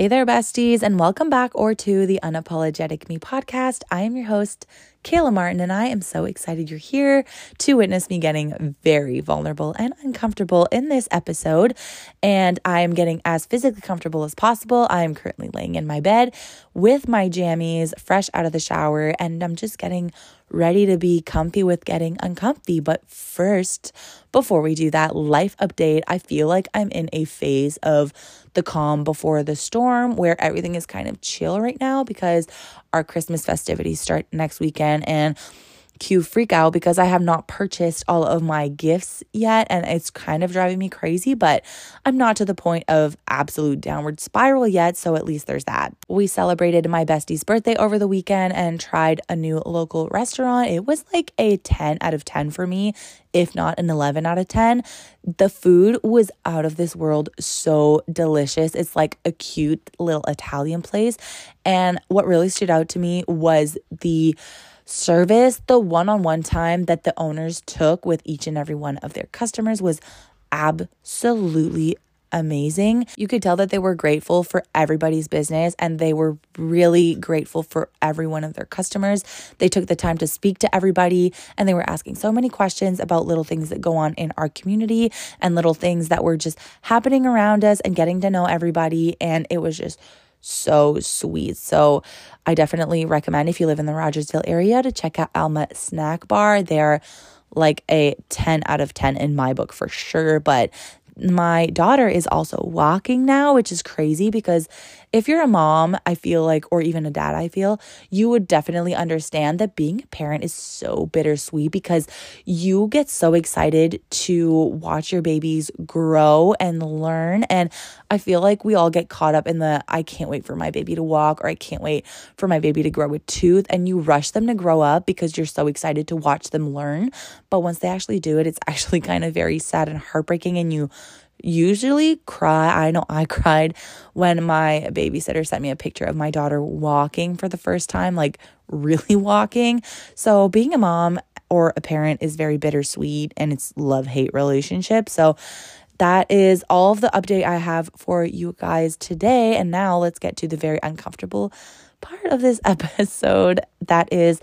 Hey there, besties, and welcome back or to the Unapologetic Me podcast. I am your host, Kayla Martin, and I am so excited you're here to witness me getting very vulnerable and uncomfortable in this episode. And I am getting as physically comfortable as possible. I am currently laying in my bed with my jammies, fresh out of the shower, and I'm just getting ready to be comfy with getting uncomfy. But first, before we do that, life update. I feel like I'm in a phase of the calm before the storm where everything is kind of chill right now because our Christmas festivities start next weekend. And cue freak out because I have not purchased all of my gifts yet and it's kind of driving me crazy, but I'm not to the point of absolute downward spiral yet, so at least there's that. We celebrated my bestie's birthday over the weekend and tried a new local restaurant. It was like a 10 out of 10 for me, if not an 11 out of 10. The food was out of this world, so delicious. It's like a cute little Italian place. And what really stood out to me was the service, the one on one time that the owners took with each and every one of their customers was absolutely amazing. You could tell that they were grateful for everybody's business and they were really grateful for every one of their customers. They took the time to speak to everybody and they were asking so many questions about little things that go on in our community and little things that were just happening around us and getting to know everybody. And it was just so sweet. So I definitely recommend if you live in the Rogersville area to check out Alma Snack Bar. They're like a 10 out of 10 in my book for sure, but my daughter is also walking now, which is crazy because if you're a mom, I feel like, or even a dad, I feel, you would definitely understand that being a parent is so bittersweet because you get so excited to watch your babies grow and learn. And I feel like we all get caught up in the, I can't wait for my baby to walk or I can't wait for my baby to grow a tooth. And you rush them to grow up because you're so excited to watch them learn. But once they actually do it, it's actually kind of very sad and heartbreaking. And you, usually cry. I know I cried when my babysitter sent me a picture of my daughter walking for the first time, like really walking. So being a mom or a parent is very bittersweet and it's love hate relationship. So that is all of the update I have for you guys today. And now let's get to the very uncomfortable part of this episode. That is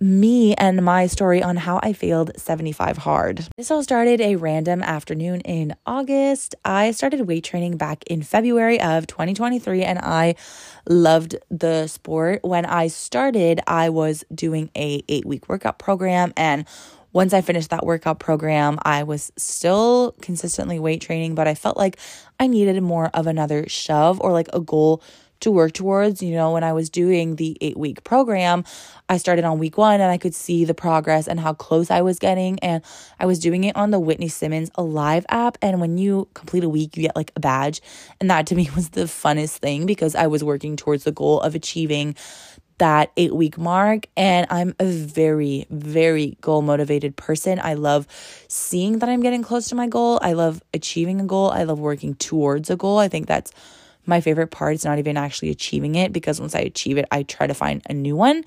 me and my story on how I failed 75 hard. This all started a random afternoon in August. I started weight training back in February of 2023 and I loved the sport. When I started, I was doing a 8-week workout program and once I finished that workout program, I was still consistently weight training, but I felt like I needed more of another shove or like a goal to work towards. You know, when I was doing the eight week program, I started on week one and I could see the progress and how close I was getting. And I was doing it on the Whitney Simmons Alive app. And when you complete a week, you get like a badge. And that to me was the funnest thing because I was working towards the goal of achieving that eight week mark. And I'm a very, very goal motivated person. I love seeing that I'm getting close to my goal. I love achieving a goal. I love working towards a goal. I think that's my favorite part is not even actually achieving it because once I achieve it, I try to find a new one.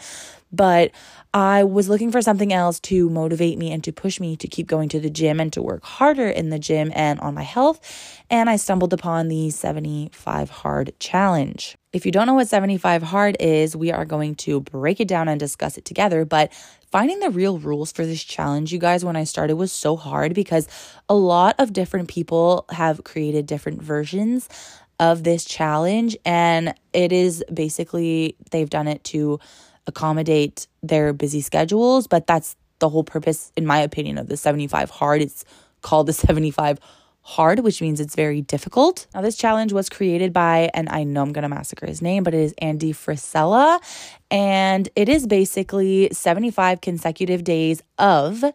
But I was looking for something else to motivate me and to push me to keep going to the gym and to work harder in the gym and on my health. And I stumbled upon the 75 Hard Challenge. If you don't know what 75 Hard is, we are going to break it down and discuss it together. But finding the real rules for this challenge, you guys, when I started was so hard because a lot of different people have created different versions of this challenge. And it is basically, they've done it to accommodate their busy schedules, but that's the whole purpose, in my opinion, of the 75 hard. It's called the 75 hard, which means it's very difficult. Now, this challenge was created by, and I know I'm going to massacre his name, but it is Andy Frisella. And it is basically 75 consecutive days of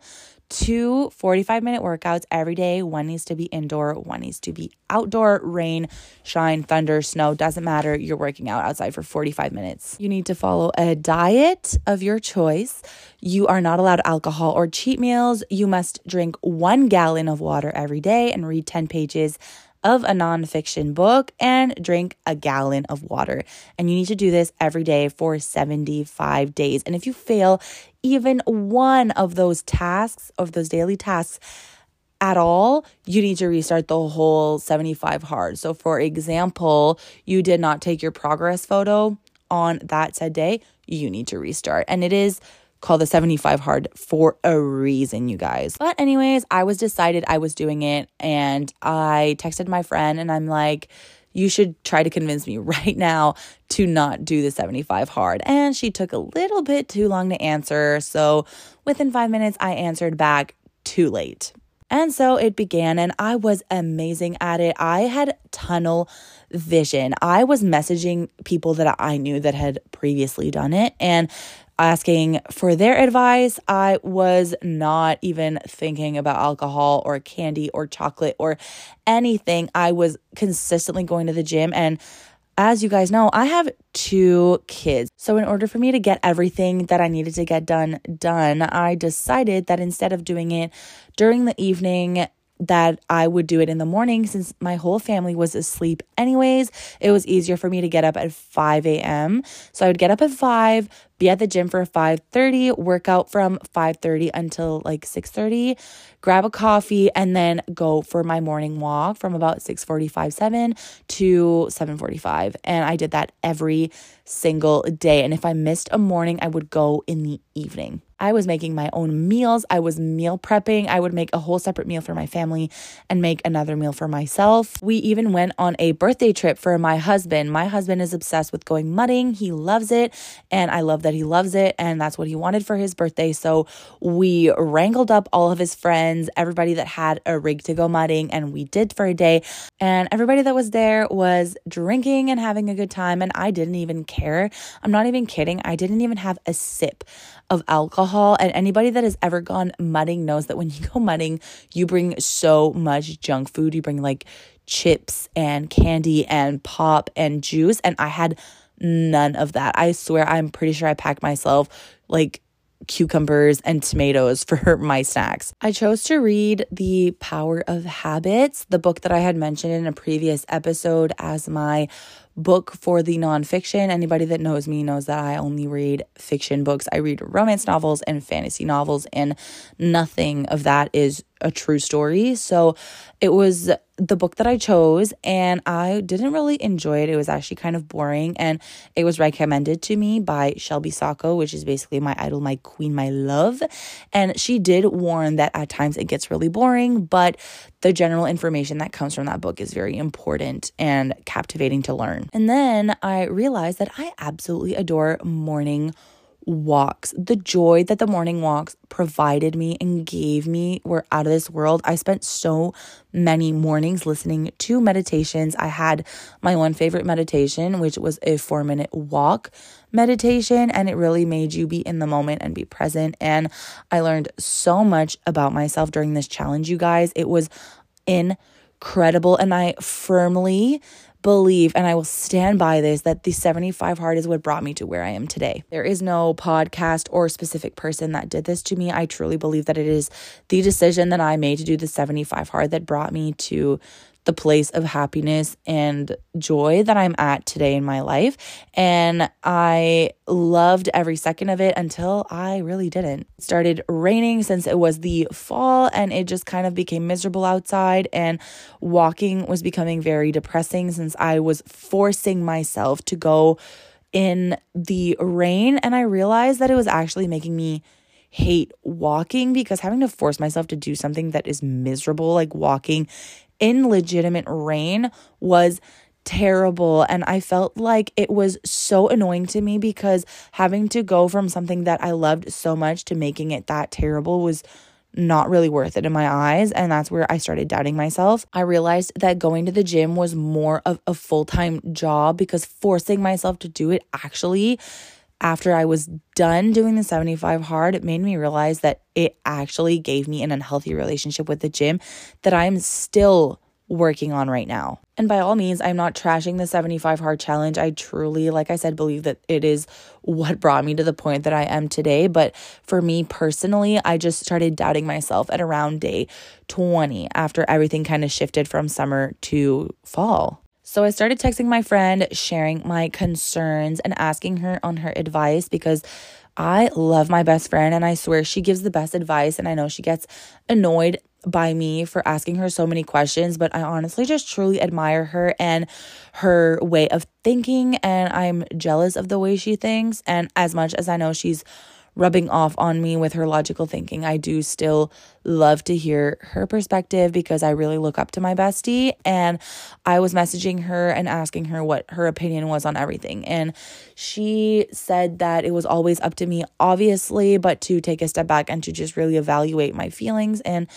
two 45 minute workouts every day. One needs to be indoor, one needs to be outdoor, rain, shine, thunder, snow, doesn't matter. You're working out outside for 45 minutes. You need to follow a diet of your choice. You are not allowed alcohol or cheat meals. You must drink one gallon of water every day and read 10 pages of a nonfiction book and drink a gallon of water. And you need to do this every day for 75 days. And if you fail even one of those tasks, of those daily tasks, at all, you need to restart the whole 75 hard. So, for example, you did not take your progress photo on that said day, you need to restart. And it is called the 75 hard for a reason, you guys. But, anyways, I was decided I was doing it and I texted my friend and I'm like, you should try to convince me right now to not do the 75 hard. And she took a little bit too long to answer. So within five minutes, I answered back too late. And so it began, and I was amazing at it. I had tunnel vision. I was messaging people that I knew that had previously done it and asking for their advice. I was not even thinking about alcohol or candy or chocolate or anything. I was consistently going to the gym and as you guys know, I have two kids. So in order for me to get everything that I needed to get done done, I decided that instead of doing it during the evening that I would do it in the morning since my whole family was asleep anyways. It was easier for me to get up at 5 a.m. So I would get up at 5, be at the gym for 5:30, work out from 5:30 until like 6:30, grab a coffee and then go for my morning walk from about 6:45 7 to 7:45 and I did that every single day and if I missed a morning I would go in the evening. I was making my own meals. I was meal prepping. I would make a whole separate meal for my family and make another meal for myself. We even went on a birthday trip for my husband. My husband is obsessed with going mudding. He loves it and I love that he loves it and that's what he wanted for his birthday. So we wrangled up all of his friends, everybody that had a rig to go mudding, and we did for a day. And everybody that was there was drinking and having a good time. And I didn't even care. I'm not even kidding. I didn't even have a sip of alcohol. And anybody that has ever gone mudding knows that when you go mudding, you bring so much junk food. You bring like chips and candy and pop and juice. And I had none of that. I swear, I'm pretty sure I packed myself like cucumbers and tomatoes for my snacks. I chose to read The Power of Habits, the book that I had mentioned in a previous episode, as my book for the nonfiction. Anybody that knows me knows that I only read fiction books. I read romance novels and fantasy novels, and nothing of that is a true story. So it was the book that I chose, and I didn't really enjoy it. It was actually kind of boring, and it was recommended to me by Shelby Sacco, which is basically my idol, my queen, my love. And she did warn that at times it gets really boring, but the general information that comes from that book is very important and captivating to learn. And then I realized that I absolutely adore morning walks. The joy that the morning walks provided me and gave me were out of this world. I spent so many mornings listening to meditations. I had my one favorite meditation, which was a four minute walk meditation, and it really made you be in the moment and be present. And I learned so much about myself during this challenge, you guys. It was incredible, and I firmly believe, and I will stand by this, that the 75 hard is what brought me to where I am today. There is no podcast or specific person that did this to me. I truly believe that it is the decision that I made to do the 75 hard that brought me to the place of happiness and joy that I'm at today in my life. And I loved every second of it until I really didn't. It started raining since it was the fall and it just kind of became miserable outside. And walking was becoming very depressing since I was forcing myself to go in the rain. And I realized that it was actually making me hate walking because having to force myself to do something that is miserable, like walking in legitimate rain was terrible. And I felt like it was so annoying to me because having to go from something that I loved so much to making it that terrible was not really worth it in my eyes. And that's where I started doubting myself. I realized that going to the gym was more of a full time job because forcing myself to do it actually after I was done doing the 75 hard, it made me realize that it actually gave me an unhealthy relationship with the gym that I'm still working on right now. And by all means, I'm not trashing the 75 hard challenge. I truly, like I said, believe that it is what brought me to the point that I am today. But for me personally, I just started doubting myself at around day 20 after everything kind of shifted from summer to fall. So I started texting my friend, sharing my concerns and asking her on her advice because I love my best friend and I swear she gives the best advice and I know she gets annoyed by me for asking her so many questions, but I honestly just truly admire her and her way of thinking. And I'm jealous of the way she thinks. And as much as I know she's rubbing off on me with her logical thinking. I do still love to hear her perspective because I really look up to my bestie. And I was messaging her and asking her what her opinion was on everything. And she said that it was always up to me, obviously, but to take a step back and to just really evaluate my feelings and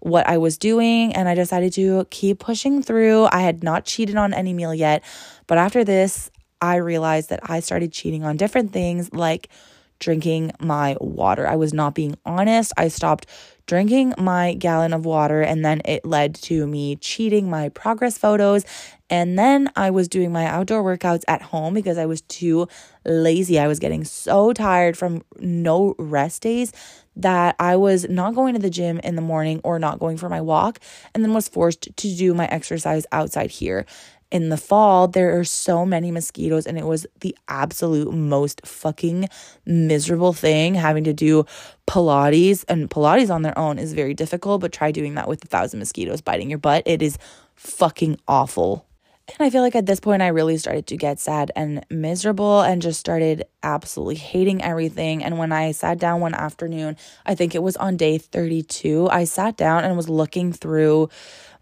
what I was doing. And I decided to keep pushing through. I had not cheated on any meal yet. But after this, I realized that I started cheating on different things like drinking my water. I was not being honest. I stopped drinking my gallon of water, and then it led to me cheating my progress photos. And then I was doing my outdoor workouts at home because I was too lazy. I was getting so tired from no rest days that I was not going to the gym in the morning or not going for my walk, and then was forced to do my exercise outside here in the fall, there are so many mosquitoes, and it was the absolute most fucking miserable thing having to do Pilates. And Pilates on their own is very difficult, but try doing that with a thousand mosquitoes biting your butt. It is fucking awful. And I feel like at this point, I really started to get sad and miserable and just started absolutely hating everything. And when I sat down one afternoon, I think it was on day 32, I sat down and was looking through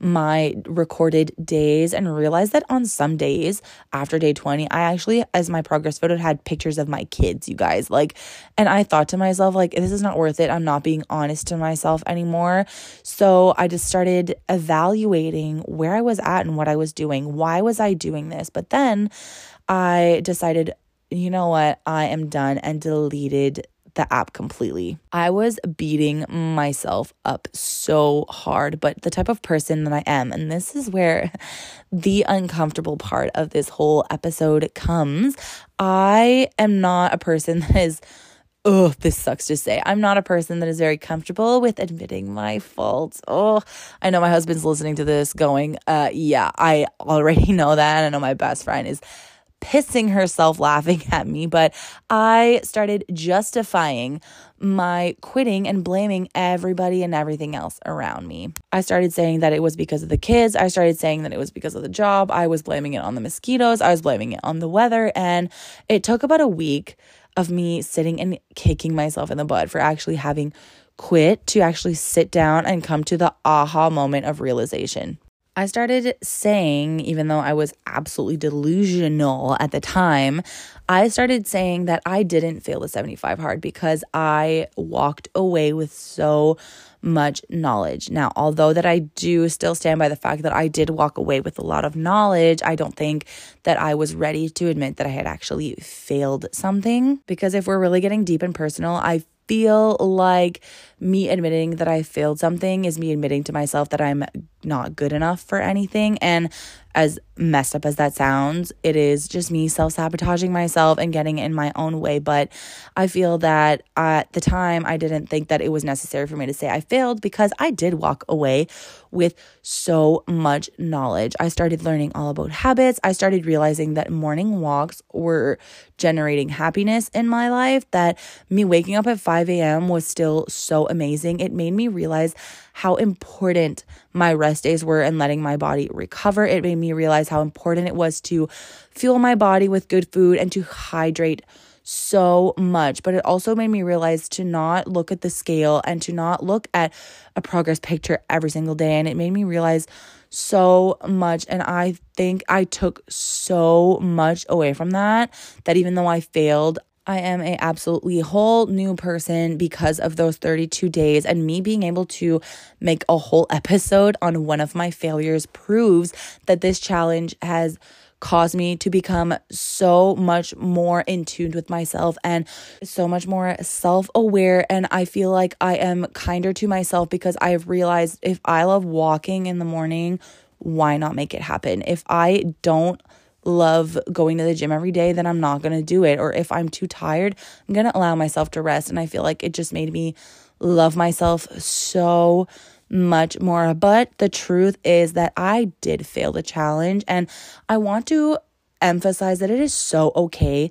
my recorded days and realized that on some days after day 20, I actually, as my progress photo, had pictures of my kids, you guys. Like, and I thought to myself, like, this is not worth it. I'm not being honest to myself anymore. So I just started evaluating where I was at and what I was doing. Why was I doing this? But then I decided, you know what? I am done and deleted the app completely. I was beating myself up so hard, but the type of person that I am, and this is where the uncomfortable part of this whole episode comes. I am not a person that is oh, this sucks to say. I'm not a person that is very comfortable with admitting my faults. Oh, I know my husband's listening to this going, uh, yeah, I already know that. I know my best friend is pissing herself laughing at me, but I started justifying my quitting and blaming everybody and everything else around me. I started saying that it was because of the kids. I started saying that it was because of the job. I was blaming it on the mosquitoes. I was blaming it on the weather. And it took about a week of me sitting and kicking myself in the butt for actually having quit to actually sit down and come to the aha moment of realization. I started saying, even though I was absolutely delusional at the time, I started saying that I didn't fail the 75 hard because I walked away with so much knowledge. Now, although that I do still stand by the fact that I did walk away with a lot of knowledge, I don't think that I was ready to admit that I had actually failed something because if we're really getting deep and personal, I feel like me admitting that I failed something is me admitting to myself that I'm not good enough for anything. And as messed up as that sounds, it is just me self sabotaging myself and getting in my own way. But I feel that at the time, I didn't think that it was necessary for me to say I failed because I did walk away with so much knowledge. I started learning all about habits. I started realizing that morning walks were generating happiness in my life, that me waking up at 5 a.m. was still so amazing. It made me realize how important my rest days were and letting my body recover. It made me realize how important it was to fuel my body with good food and to hydrate so much. But it also made me realize to not look at the scale and to not look at a progress picture every single day. And it made me realize so much. And I think I took so much away from that, that even though I failed, I am a absolutely whole new person because of those 32 days and me being able to make a whole episode on one of my failures proves that this challenge has caused me to become so much more in tune with myself and so much more self-aware and I feel like I am kinder to myself because I've realized if I love walking in the morning, why not make it happen? If I don't love going to the gym every day, then I'm not going to do it. Or if I'm too tired, I'm going to allow myself to rest. And I feel like it just made me love myself so much more. But the truth is that I did fail the challenge. And I want to emphasize that it is so okay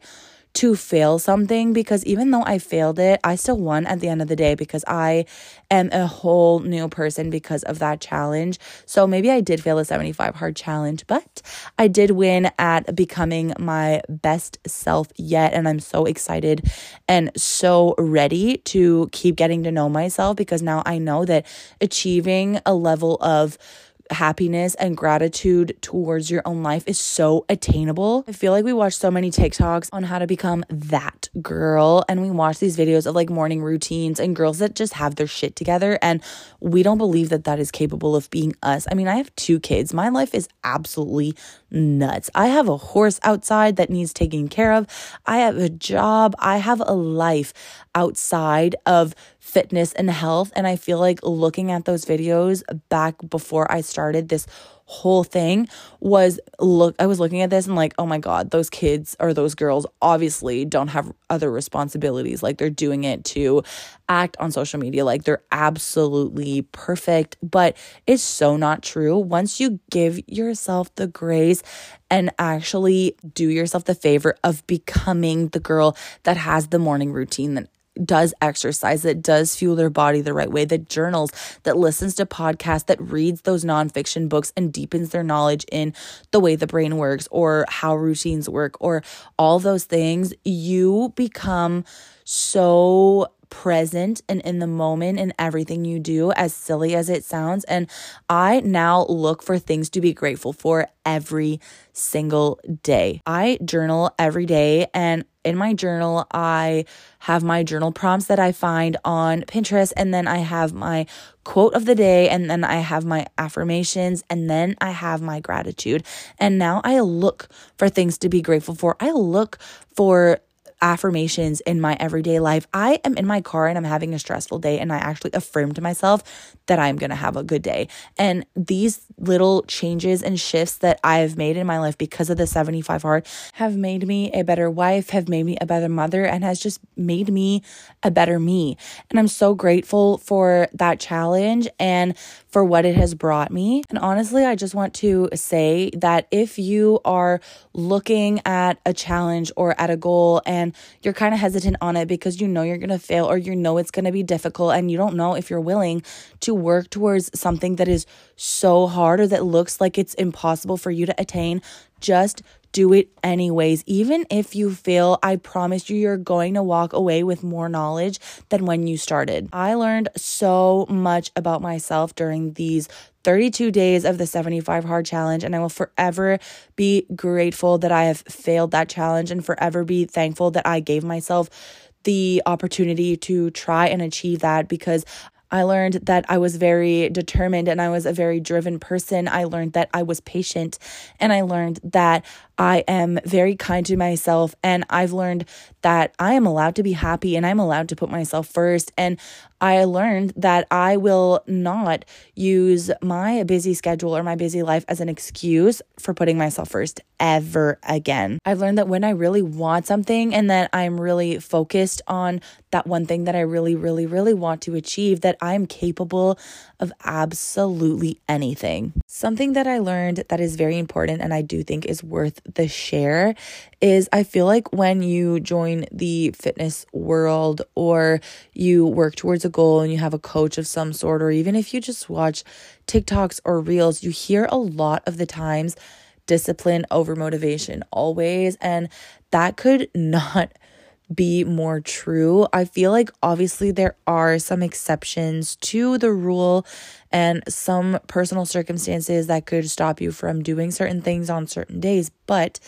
to fail something because even though I failed it, I still won at the end of the day because I am a whole new person because of that challenge. So maybe I did fail a 75 hard challenge, but I did win at becoming my best self yet. And I'm so excited and so ready to keep getting to know myself because now I know that achieving a level of happiness and gratitude towards your own life is so attainable. I feel like we watch so many TikToks on how to become that girl, and we watch these videos of like morning routines and girls that just have their shit together. And we don't believe that that is capable of being us. I mean, I have two kids. My life is absolutely nuts. I have a horse outside that needs taking care of. I have a job. I have a life outside of fitness and health. And I feel like looking at those videos back before I started this whole thing was look I was looking at this and like oh my god those kids or those girls obviously don't have other responsibilities like they're doing it to act on social media like they're absolutely perfect but it's so not true once you give yourself the grace and actually do yourself the favor of becoming the girl that has the morning routine does exercise, that does fuel their body the right way, that journals, that listens to podcasts, that reads those nonfiction books and deepens their knowledge in the way the brain works or how routines work or all those things, you become so present and in the moment in everything you do, as silly as it sounds. And I now look for things to be grateful for every single day. I journal every day, and in my journal, I have my journal prompts that I find on Pinterest, and then I have my quote of the day, and then I have my affirmations, and then I have my gratitude. And now I look for things to be grateful for. I look for affirmations in my everyday life. I am in my car and I'm having a stressful day, and I actually affirm to myself that I'm going to have a good day. And these little changes and shifts that I've made in my life because of the 75 hard have made me a better wife, have made me a better mother, and has just made me a better me. And I'm so grateful for that challenge and for what it has brought me. And honestly, I just want to say that if you are looking at a challenge or at a goal and you're kind of hesitant on it because you know you're going to fail or you know it's going to be difficult and you don't know if you're willing to work towards something that is so hard that looks like it's impossible for you to attain, just do it anyways. Even if you fail, I promise you, you're going to walk away with more knowledge than when you started. I learned so much about myself during these 32 days of the 75 hard challenge and I will forever be grateful that I have failed that challenge and forever be thankful that I gave myself the opportunity to try and achieve that because I learned that I was very determined and I was a very driven person. I learned that I was patient and I learned that I am very kind to myself and I've learned that I am allowed to be happy and I'm allowed to put myself first. And I learned that I will not use my busy schedule or my busy life as an excuse for putting myself first ever again. I've learned that when I really want something and that I'm really focused on that one thing that I really, really, really want to achieve, that I'm capable of absolutely anything. Something that I learned that is very important and I do think is worth the share is I feel like when you join the fitness world or you work towards a goal and you have a coach of some sort, or even if you just watch TikToks or Reels, you hear a lot of the times discipline over motivation always. And that could not be more true. I feel like obviously there are some exceptions to the rule and some personal circumstances that could stop you from doing certain things on certain days, but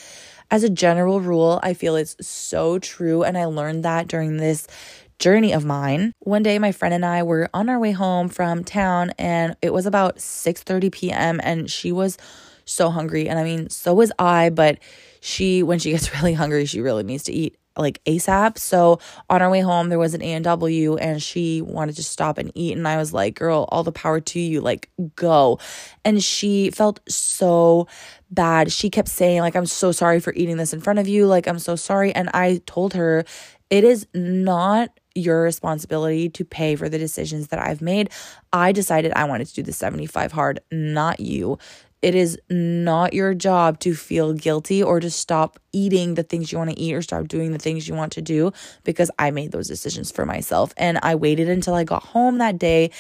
as a general rule, I feel it's so true and I learned that during this journey of mine. One day my friend and I were on our way home from town and it was about 6:30 p.m. and she was so hungry and I mean so was I, but she when she gets really hungry, she really needs to eat like ASAP. So on our way home, there was an A&W and she wanted to stop and eat. And I was like, girl, all the power to you, like go. And she felt so bad. She kept saying, like, I'm so sorry for eating this in front of you. Like, I'm so sorry. And I told her, it is not your responsibility to pay for the decisions that I've made. I decided I wanted to do the 75 hard, not you it is not your job to feel guilty or to stop eating the things you want to eat or stop doing the things you want to do because I made those decisions for myself. And I waited until I got home that day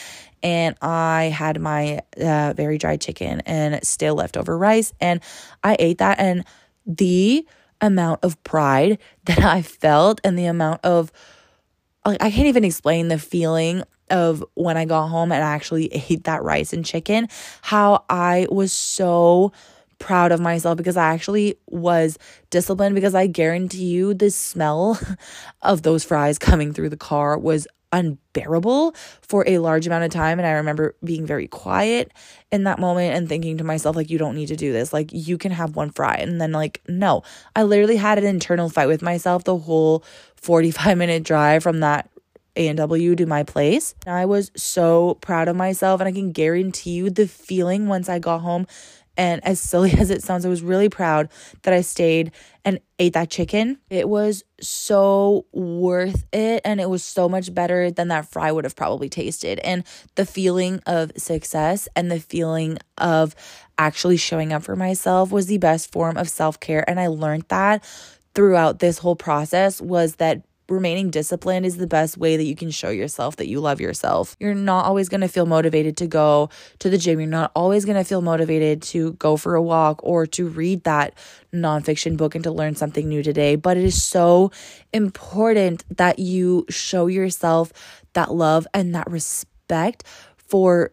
and I had my uh, very dry chicken and still leftover rice. And I ate that. And the amount of pride that I felt and the amount of, like, I can't even explain the feeling of when I got home and I actually ate that rice and chicken, how I was so proud of myself because I actually was disciplined because I guarantee you the smell of those fries coming through the car was unbearable for a large amount of time. And I remember being very quiet in that moment and thinking to myself like you don't need to do this. Like you can have one fry. And then like no I literally had an internal fight with myself the whole 45 minute drive from that a&W to my place. And I was so proud of myself. And I can guarantee you the feeling once I got home and as silly as it sounds, I was really proud that I stayed and ate that chicken. It was so worth it and it was so much better than that fry would have probably tasted. And the feeling of success and the feeling of actually showing up for myself was the best form of self-care and I learned that throughout this whole process was that remaining disciplined is the best way that you can show yourself that you love yourself. You're not always going to feel motivated to go to the gym. You're not always going to feel motivated to go for a walk or to read that nonfiction book and to learn something new today. But it is so important that you show yourself that love and that respect for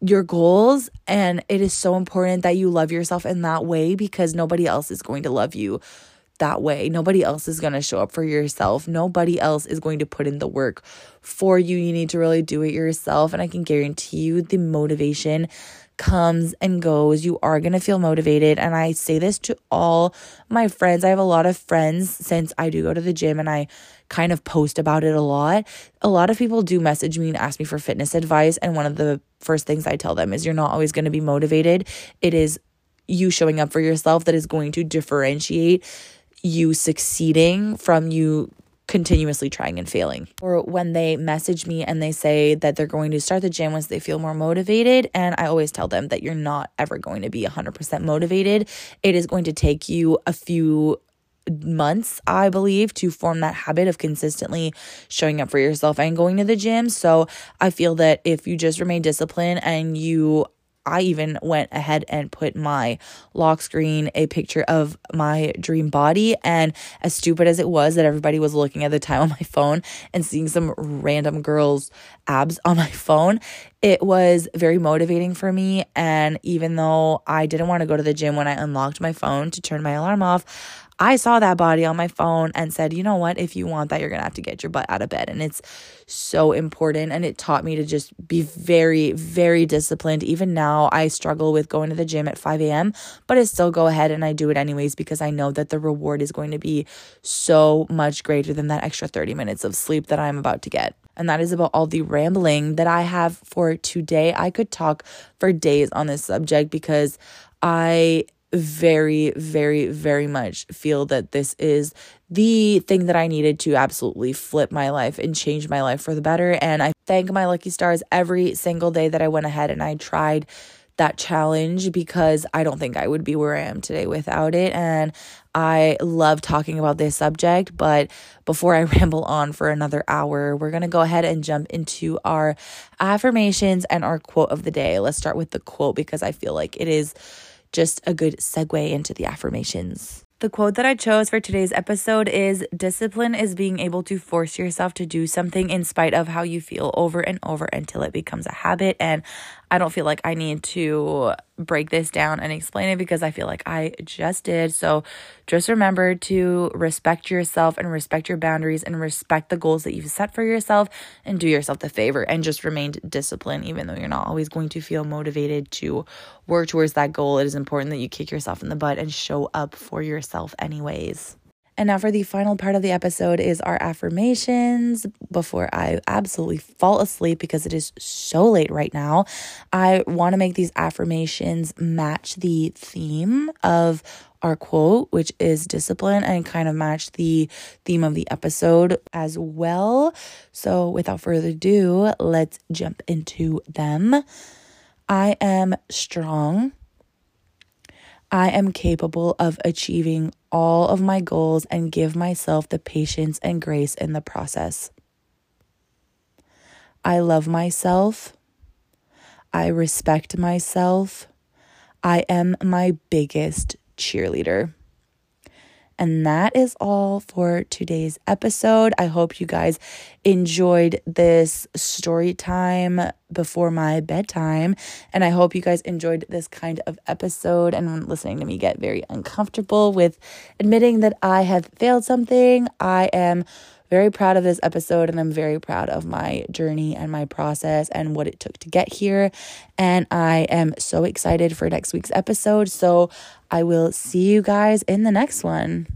your goals. And it is so important that you love yourself in that way because nobody else is going to love you that way. Nobody else is going to show up for yourself. Nobody else is going to put in the work for you. You need to really do it yourself. And I can guarantee you the motivation comes and goes. You are going to feel motivated. And I say this to all my friends. I have a lot of friends since I do go to the gym and I kind of post about it a lot. A lot of people do message me and ask me for fitness advice. And one of the first things I tell them is you're not always going to be motivated. It is you showing up for yourself that is going to differentiate you succeeding from you continuously trying and failing. Or when they message me and they say that they're going to start the gym once they feel more motivated. And I always tell them that you're not ever going to be 100% motivated. It is going to take you a few months, I believe, to form that habit of consistently showing up for yourself and going to the gym. So I feel that if you just remain disciplined and you I even went ahead and put my lock screen a picture of my dream body. And as stupid as it was that everybody was looking at the time on my phone and seeing some random girl's abs on my phone, it was very motivating for me. And even though I didn't want to go to the gym when I unlocked my phone to turn my alarm off, I saw that body on my phone and said, you know what? If you want that, you're going to have to get your butt out of bed. And it's so important. And it taught me to just be very, very disciplined. Even now, I struggle with going to the gym at 5 a.m., but I still go ahead and I do it anyways because I know that the reward is going to be so much greater than that extra 30 minutes of sleep that I'm about to get. And that is about all the rambling that I have for today. I could talk for days on this subject because I very, very, very much feel that this is the thing that I needed to absolutely flip my life and change my life for the better. And I thank my lucky stars every single day that I went ahead and I tried that challenge because I don't think I would be where I am today without it. And I love talking about this subject. But before I ramble on for another hour, we're going to go ahead and jump into our affirmations and our quote of the day. Let's start with the quote because I feel like it is just a good segue into the affirmations. The quote that I chose for today's episode is Discipline is being able to force yourself to do something in spite of how you feel over and over until it becomes a habit. And I don't feel like I need to break this down and explain it because I feel like I just did. So just remember to respect yourself and respect your boundaries and respect the goals that you've set for yourself and do yourself the favor and just remain disciplined, even though you're not always going to feel motivated to work towards that goal. It is important that you kick yourself in the butt and show up for yourself, anyways. And now for the final part of the episode is our affirmations before I absolutely fall asleep because it is so late right now. I want to make these affirmations match the theme of our quote, which is discipline, and kind of match the theme of the episode as well. So without further ado, let's jump into them. I am strong. I am capable of achieving all of my goals and give myself the patience and grace in the process. I love myself. I respect myself. I am my biggest cheerleader. And that is all for today's episode. I hope you guys enjoyed this story time before my bedtime. And I hope you guys enjoyed this kind of episode and listening to me get very uncomfortable with admitting that I have failed something. I am very proud of this episode and I'm very proud of my journey and my process and what it took to get here. And I am so excited for next week's episode. So I will see you guys in the next one.